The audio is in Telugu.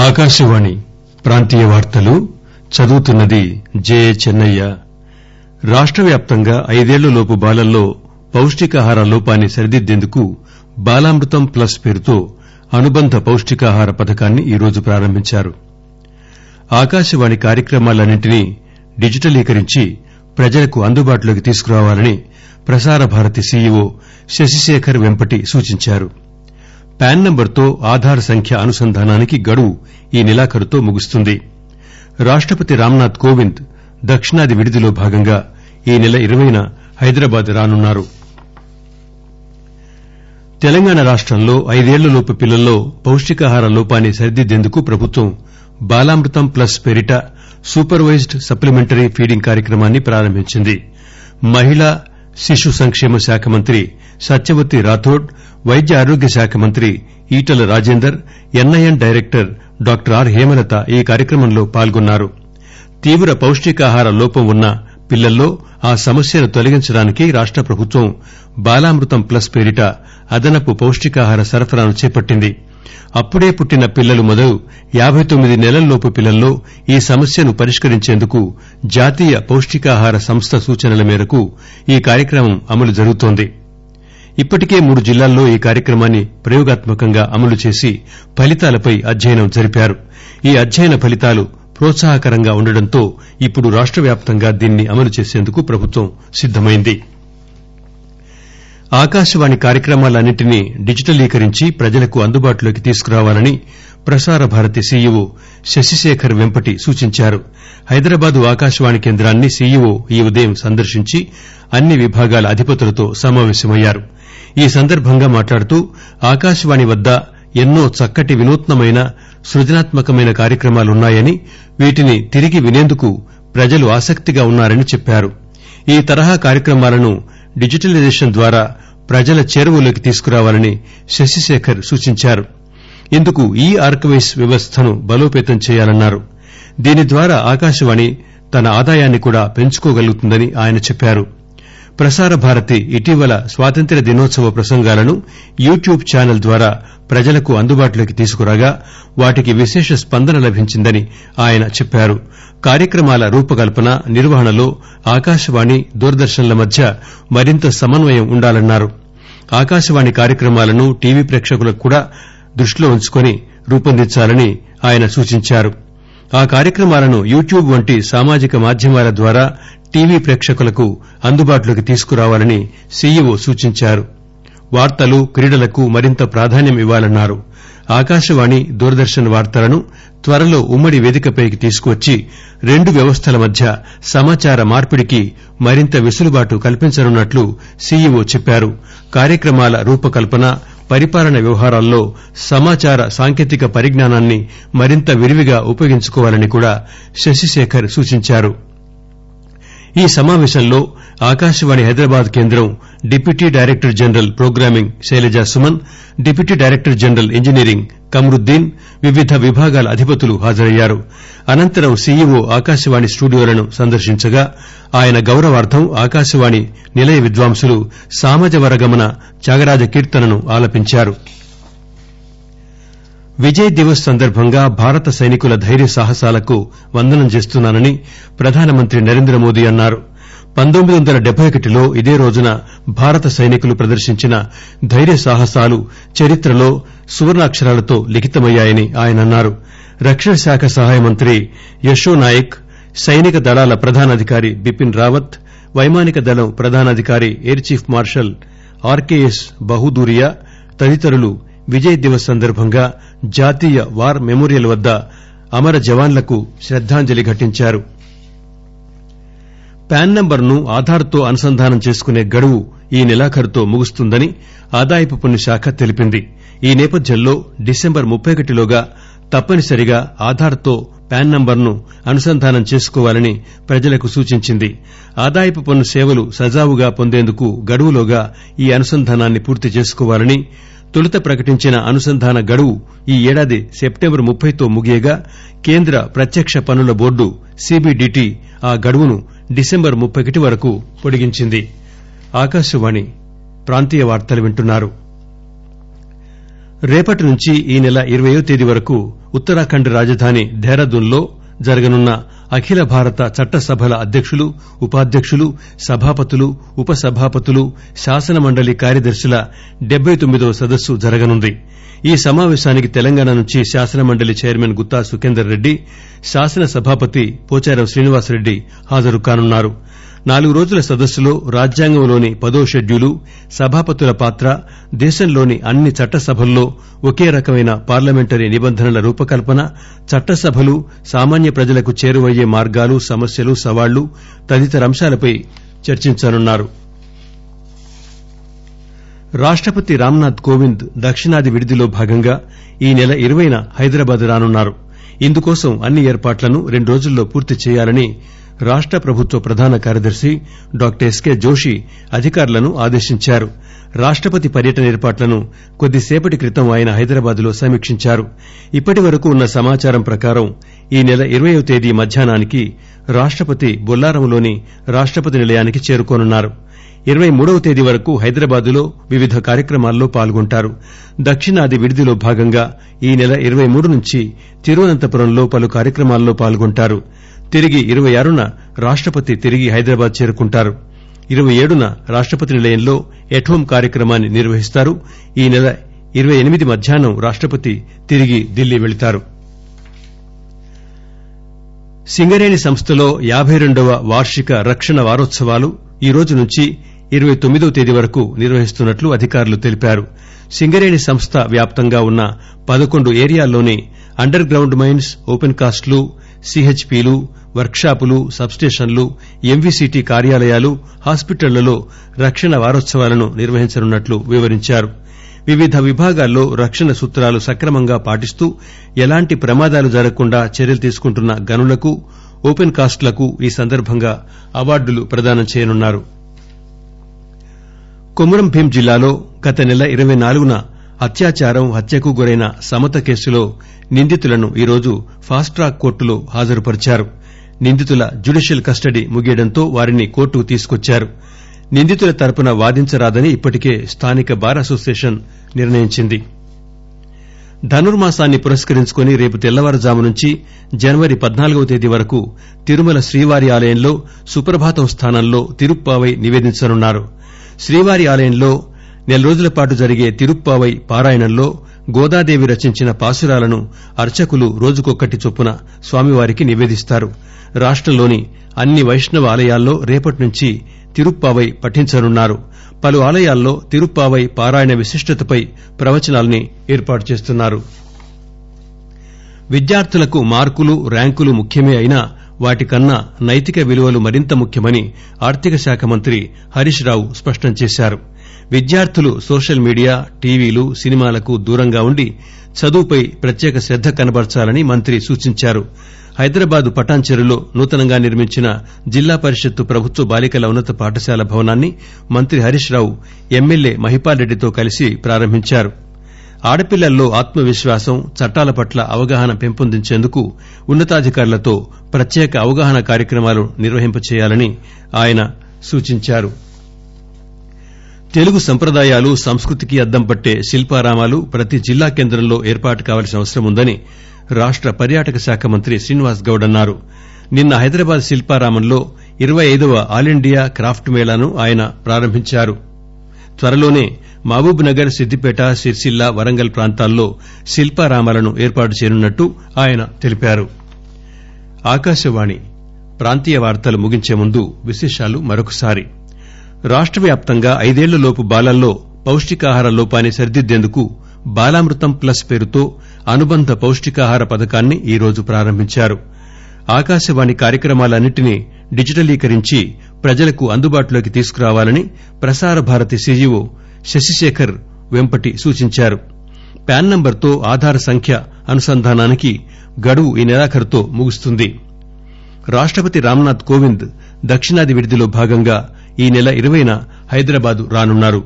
ఆకాశవాణి ప్రాంతీయ వార్తలు చదువుతున్నది జే. చెన్నయ్య. రాష్ట వ్యాప్తంగా ఐదేళ్ళలోపు బాలల్లో పౌష్టికాహార లోపాన్ని సరిదిద్దేందుకు బాలామృతం ప్లస్ పేరుతో అనుబంధ పౌష్టికాహార పథకాన్ని ఈరోజు ప్రారంభించారు. ఆకాశవాణి కార్యక్రమాలన్నింటినీ డిజిటలీకరించి ప్రజలకు అందుబాటులోకి తీసుకురావాలని ప్రసార భారతి సీఈఓ శశిశేఖర్ వెంపటి సూచించారు. పాన్ నంబర్తో ఆధార్ సంఖ్య అనుసంధానానికి గడువు ఈ నెలాఖరుతో ముగుస్తుంది. రాష్టపతి రామ్నాథ్ కోవింద్ దక్షిణాది విడిదిలో భాగంగా ఈ నెల ఇరవైన హైదరాబాద్ రానున్నారు. తెలంగాణ రాష్టంలో ఐదేళ్ళలోపు పిల్లల్లో పౌష్టికాహార లోపాన్ని సరిదిద్దేందుకు ప్రభుత్వం బాలామృతం ప్లస్ పేరిట సూపర్వైజ్డ్ సప్లిమెంటరీ ఫీడింగ్ కార్యక్రమాన్ని ప్రారంభించింది. మహిళా శిశు సంక్షేమ శాఖ మంత్రి సత్యవతి రాథోడ్ వైద్య ఆరోగ్య శాఖ మంత్రి Etela Rajender NIN director doctor R Hemalatha ఈ కార్యక్రమంలో పాల్గొన్నారు. తీవ్ర పౌష్టికాహార లోపం ఉన్న పిల్లల్లో ఆ సమస్యను తొలగించడానికి రాష్ట ప్రభుత్వం బాలామృతం ప్లస్ పేరిట అదనపు పౌష్టికాహార సరఫరాను చేపట్టింది. అప్పుడే పుట్టిన పిల్లలు మొదలు యాబై తొమ్మిది నెలల్లోపు పిల్లల్లో ఈ సమస్యను పరిష్కరించేందుకు జాతీయ పౌష్టికాహార సంస్థ సూచనల మేరకు ఈ కార్యక్రమం అమలు జరుగుతోంది. ఇప్పటికే మూడు జిల్లాల్లో ఈ కార్యక్రమాన్ని ప్రయోగాత్మకంగా అమలు చేసి ఫలితాలపై అధ్యయనం జరిపారు. ఈ అధ్యయన ఫలితాలు ప్రోత్సాహకరంగా ఉండడంతో ఇప్పుడు రాష్ట వ్యాప్తంగా దీన్ని అమలు చేసేందుకు ప్రభుత్వం సిద్దమైంది ఆకాశవాణి కార్యక్రమాలన్నింటినీ డిజిటలీకరించి ప్రజలకు అందుబాటులోకి తీసుకురావాలని ప్రసార భారతి సీఈఓ శశిశేఖర్ వెంపటి సూచించారు. హైదరాబాదు ఆకాశవాణి కేంద్రాన్ని సీఈఓ ఈ ఉదయం సందర్శించి అన్ని విభాగాల అధిపతులతో సమావేశమయ్యారు. ఈ సందర్భంగా మాట్లాడుతూ ఆకాశవాణి వద్ద ఎన్నో చక్కటి వినూత్నమైన సృజనాత్మకమైన కార్యక్రమాలున్నాయని వీటిని తిరిగి వినేందుకు ప్రజలు ఆసక్తిగా ఉన్నారని చెప్పారు. ఈ తరహా కార్యక్రమాలను డిజిటలైజేషన్ ద్వారా ప్రజల చేరువలోకి తీసుకురావాలని శశిశేఖర్ సూచించారు. ఇందుకు ఈ ఆర్కవైస్ వ్యవస్థను బలోపేతం చేయాలన్నారు. దీని ద్వారా ఆకాశవాణి తన ఆదాయాన్ని కూడా పెంచుకోగలుగుతుందని ఆయన చెప్పారు. ప్రసార భారతి ఇటీవల స్వాతంత్ర్య దినోత్సవ ప్రసంగాలను యూట్యూబ్ ఛానల్ ద్వారా ప్రజలకు అందుబాటులోకి తీసుకురాగా వాటికి విశేష స్పందన లభించిందని ఆయన చెప్పారు. కార్యక్రమాల రూపకల్పన నిర్వహణలో ఆకాశవాణి దూరదర్శన్ల మధ్య మరింత సమన్వయం ఉండాలన్నారు. ఆకాశవాణి కార్యక్రమాలను టీవీ ప్రేక్షకులకు కూడా దృష్టిలో ఉంచుకుని రూపొందించాలని ఆయన సూచించారు. ఆ కార్యక్రమాలను యూట్యూబ్ వంటి సామాజిక మాధ్యమాల ద్వారా టీవీ ప్రేక్షకులకు అందుబాటులోకి తీసుకురావాలని సీఈఓ సూచించారు. వార్తలు క్రీడలకు మరింత ప్రాధాన్యం ఇవ్వాలన్నారు. ఆకాశవాణి దూరదర్శన్ వార్తలను త్వరలో ఉమ్మడి వేదికపైకి తీసుకువచ్చి రెండు వ్యవస్థల మధ్య సమాచార మార్పిడికి మరింత వెసులుబాటు కల్పించనున్నట్లు సీఈఓ చెప్పారు. కార్యక్రమాల రూపకల్పన పరిపాలన వ్యవహారాల్లో సమాచార సాంకేతిక పరిజ్ఞానాన్ని మరింత విరివిగా ఉపయోగించుకోవాలని కూడా శశిశేఖర్ సూచించారు. ఈ సమావేశంలో ఆకాశవాణి హైదరాబాద్ కేంద్రం deputy director general programming Shailaja Suman deputy director general engineering Kamaruddin వివిధ విభాగాల అధిపతులు హాజరయ్యారు. అనంతరం సీఈఓ ఆకాశవాణి స్టూడియోలను సందర్శించగా ఆయన గౌరవార్థం ఆకాశవాణి నిలయ విద్వాంసులు సామజవరగమన త్యాగరాజ కీర్తనను ఆలపించారు. విజయ్ దివస్ సందర్భంగా భారత సైనికుల ధైర్య సాహసాలకు వందనం చేస్తున్నానని ప్రధానమంత్రి నరేంద్రమోదీ అన్నారు. పంతొమ్మిది వందల డెబ్బై ఒకటిలో ఇదే రోజున భారత సైనికులు ప్రదర్శించిన ధైర్య సాహసాలు చరిత్రలో సువర్ణాక్షరాలతో లిఖితమయ్యాయని ఆయన అన్నారు. రక్షణ శాఖ సహాయ మంత్రి యశో నాయక్ సైనిక దళాల ప్రధానాధికారి బిపిన్ రావత్ వైమానిక దళం ప్రధానాధికారి air chief marshal RKS Bhadauria తదితరులు విజయ్ దివస్ సందర్భంగా జాతీయ వార్ మెమోరియల్ వద్ద అమర జవాన్లకు శ్రద్దాంజలి ఘటించారు. పాన్ నంబర్ను ఆధార్తో అనుసంధానం చేసుకునే గడువు ఈ నెలాఖరుతో ముగుస్తుందని ఆదాయపు పన్ను శాఖ తెలిపింది. ఈ నేపథ్యంలో డిసెంబర్ ముప్పై ఒకటిలోగా తప్పనిసరిగా ఆధార్తో పాన్ నంబర్ను అనుసంధానం చేసుకోవాలని ప్రజలకు సూచించింది. ఆదాయపు పన్ను సేవలు సజావుగా పొందేందుకు గడువులోగా ఈ అనుసంధానాన్ని పూర్తి చేసుకోవాలని తొలుత ప్రకటించిన అనుసంధాన గడువు ఈ ఏడాది సెప్టెంబర్ ముప్పైతో ముగియగా కేంద్ర ప్రత్యక్ష పన్నుల బోర్డు సిబిడిటి ఆ గడువును డిసెంబర్ ముప్పై ఒకటి వరకు పొడిగించింది. ఆకాశవాణి ప్రాంతీయ వార్తలు వింటున్నారు. రేపటి నుంచి ఈ నెల ఇరవయో తేదీ వరకు ఉత్తరాఖండ్ రాజధాని దేహ్రాదూన్లో జరగనున్న అఖిల భారత చట్టసభల అధ్యకులు ఉపాధ్యకులు సభాపతులు ఉప సభాపతులు శాసనమండలి కార్యదర్శుల డెబ్బై తొమ్మిదవ సదస్సు జరగనుంది. ఈ సమావేశానికి తెలంగాణ నుంచి శాసనమండలి చైర్మన్ గుత్తా సుఖేందర్ రెడ్డి శాసన సభాపతి పోచారం శ్రీనివాసరెడ్డి హాజరు కానున్నారు. నాలుగు రోజుల సదస్సులో రాజ్యాంగంలోని పదో షెడ్యూలు సభాపతుల పాత్ర దేశంలోని అన్ని చట్టసభల్లో ఒకే రకమైన పార్లమెంటరీ నిబంధనల రూపకల్పన చట్టసభలు సామాన్య ప్రజలకు చేరువయ్యే మార్గాలు సమస్యలు సవాళ్ళు తదితర అంశాలపై చర్చించనున్నారు. రాష్టపతి రామ్నాథ్ కోవింద్ దక్షిణాది విడిదిలో భాగంగా ఈ నెల ఇరవైన హైదరాబాద్ రానున్నారు. ఇందుకోసం అన్ని ఏర్పాట్లను రెండు రోజుల్లో పూర్తి చేయాలని రాష్ట ప్రభుత్వ ప్రధాన కార్యదర్శి డాక్టర్ ఎస్కే జోషి అధికారులను ఆదేశించారు. రాష్టపతి పర్యటన ఏర్పాట్లను కొద్దిసేపటి క్రితం ఆయన హైదరాబాద్లో సమీక్షించారు. ఇప్పటి వరకు ఉన్న సమాచారం ప్రకారం ఈ నెల ఇరవయో తేదీ మధ్యాహ్నానికి రాష్టపతి బొల్లారంలోని రాష్టపతి నిలయానికి చేరుకోనున్నారు. ఇరవై మూడవ తేదీ వరకు హైదరాబాద్లో వివిధ కార్యక్రమాల్లో పాల్గొంటారు. దక్షిణాది విడిదిలో భాగంగా ఈ నెల ఇరవై మూడు నుంచి తిరువనంతపురంలో పలు కార్యక్రమాల్లో పాల్గొంటారు. తిరిగి ఇరవై ఆరున రాష్టపతి తిరిగి హైదరాబాద్ చేరుకుంటారు. ఇరవై ఏడున రాష్టపతి నిలయంలో ఎట్ హోం కార్యక్రమాన్ని నిర్వహిస్తారు. ఈ నెల ఇరవై ఎనిమిది మధ్యాహ్నం రాష్టపతి తిరిగి ఢిల్లీ వెళతారు. సింగరేణి సంస్థలో యాబై రెండవ వార్షిక రక్షణ వారోత్సవాలు ఈ రోజు నుంచి ఇరవై తొమ్మిదవ తేదీ వరకు నిర్వహిస్తున్నట్లు అధికారులు తెలిపారు. సింగరేణి సంస్థ వ్యాప్తంగా ఉన్న పదకొండు ఏరియాల్లోని అండర్ గ్రౌండ్ మైన్స్ ఓపెన్ కాస్ట్లు సిహెచ్పీలు వర్క్షాపులు సబ్స్టేషన్లు ఎంవీసీటీ కార్యాలయాలు హాస్పిటళ్ళలో రక్షణ వారోత్సవాలను నిర్వహించనున్నట్లు వివరించారు. వివిధ విభాగాల్లో రక్షణ సూత్రాలు సక్రమంగా పాటిస్తూ ఎలాంటి ప్రమాదాలు జరగకుండా చర్యలు తీసుకుంటున్న గనులకు ఓపెన్ కాస్ట్లకు ఈ సందర్భంగా అవార్డులు ప్రదానం చేయనున్నారు. కొమురం భీం జిల్లాలో గత నెల ఇరవై నాలుగున అత్యాచారం హత్యకు గురైన సమత కేసులో నిందితులను ఈరోజు ఫాస్ట్ ట్రాక్ కోర్టులో హాజరుపరిచారు. నిందితుల జ్యుడిషియల్ కస్టడీ ముగియడంతో వారిని కోర్టుకు తీసుకొచ్చారు. నిందితుల తరపున వాదించరాదని ఇప్పటికే స్థానిక బార్ అసోసియేషన్ నిర్ణయించింది. ధనుర్మాసాన్ని పురస్కరించుకుని రేపు తెల్లవారుజాము నుంచి జనవరి పద్నాలుగవ తేదీ వరకు తిరుమల శ్రీవారి ఆలయంలో సుప్రభాతం స్థానంలో తిరుప్పావై నివేదించనున్నారు. శ్రీవారి ఆలయంలో నెల రోజుల పాటు జరిగే తిరుప్పావై పారాయణంలో గోదాదేవి రచించిన పాసురాలను అర్చకులు రోజుకొక్కటి చొప్పున స్వామివారికి నివేదిస్తారు. రాష్టంలోని అన్ని వైష్ణవ ఆలయాల్లో రేపటి నుంచి తిరుప్పావై పఠించనున్నారు. పలు ఆలయాల్లో తిరుప్పావై పారాయణ విశిష్టతపై ప్రవచనాల్ని ఏర్పాటు చేస్తున్నారు. విద్యార్థులకు మార్కులు ర్యాంకులు ముఖ్యమే అయినా వాటికన్నా నైతిక విలువలు మరింత ముఖ్యమని ఆర్థిక శాఖ మంత్రి హరీష్ రావు స్పష్టం చేశారు. విద్యార్థులు సోషల్ మీడియా టీవీలు సినిమాలకు దూరంగా ఉండి చదువుపై ప్రత్యేక శ్రద్ద కనబర్చాలని మంత్రి సూచించారు. హైదరాబాద్ పటాన్చెరులో నూతనంగా నిర్మించిన జిల్లా పరిషత్తు ప్రభుత్వ బాలికల ఉన్నత పాఠశాల భవనాన్ని మంత్రి హరీష్ రావు ఎమ్మెల్యే మహిపాల్ రెడ్డితో కలిసి ప్రారంభించారు. ఆడపిల్లల్లో ఆత్మవిశ్వాసం చట్టాల పట్ల అవగాహన పెంపొందించేందుకు ఉన్నతాధికారులతో ప్రత్యేక అవగాహన కార్యక్రమాలు నిర్వహింపచేయాలని ఆయన సూచించారు. తెలుగు సంప్రదాయాలు సంస్కృతికి అద్దం పట్టే శిల్పారామాలు ప్రతి జిల్లా కేంద్రంలో ఏర్పాటు కావాల్సిన అవసరం ఉందని రాష్ట పర్యాటక శాఖ మంత్రి శ్రీనివాస్ గౌడ్ అన్నారు. నిన్న హైదరాబాద్ శిల్పారామంలో ఇరవై ఐదవ ఆల్ ఇండియా క్రాఫ్ట్ మేళాను ఆయన ప్రారంభించారు. త్వరలోనే మహబూబ్ నగర్ సిద్దిపేట సిరిసిల్ల వరంగల్ ప్రాంతాల్లో శిల్పారామాలను ఏర్పాటు చేయనున్నట్టు ఆయన తెలిపారు. రాష్ట వ్యాప్తంగా ఐదేళ్ళలోపు బాలల్లో పౌష్టికాహార లోపాన్ని సరిదిద్దేందుకు బాలామృతం ప్లస్ పేరుతో అనుబంధ పౌష్టికాహార పథకాన్ని ఈరోజు ప్రారంభించారు. ఆకాశవాణి కార్యక్రమాలన్నింటినీ డిజిటలీకరించి ప్రజలకు అందుబాటులోకి తీసుకురావాలని ప్రసార భారతి సీఈఓ శశిశేఖర్ వెంపటి సూచించారు. పాన్ నంబర్తో ఆధార్ సంఖ్య అనుసంధానానికి గడువు ఈ నెలాఖరుతో ముగుస్తుంది. రాష్టపతి రామ్నాథ్ కోవింద్ దక్షిణాది విడిదిలో భాగంగా ఈ నెల ఇరవైన హైదరాబాద్ రానున్నారు.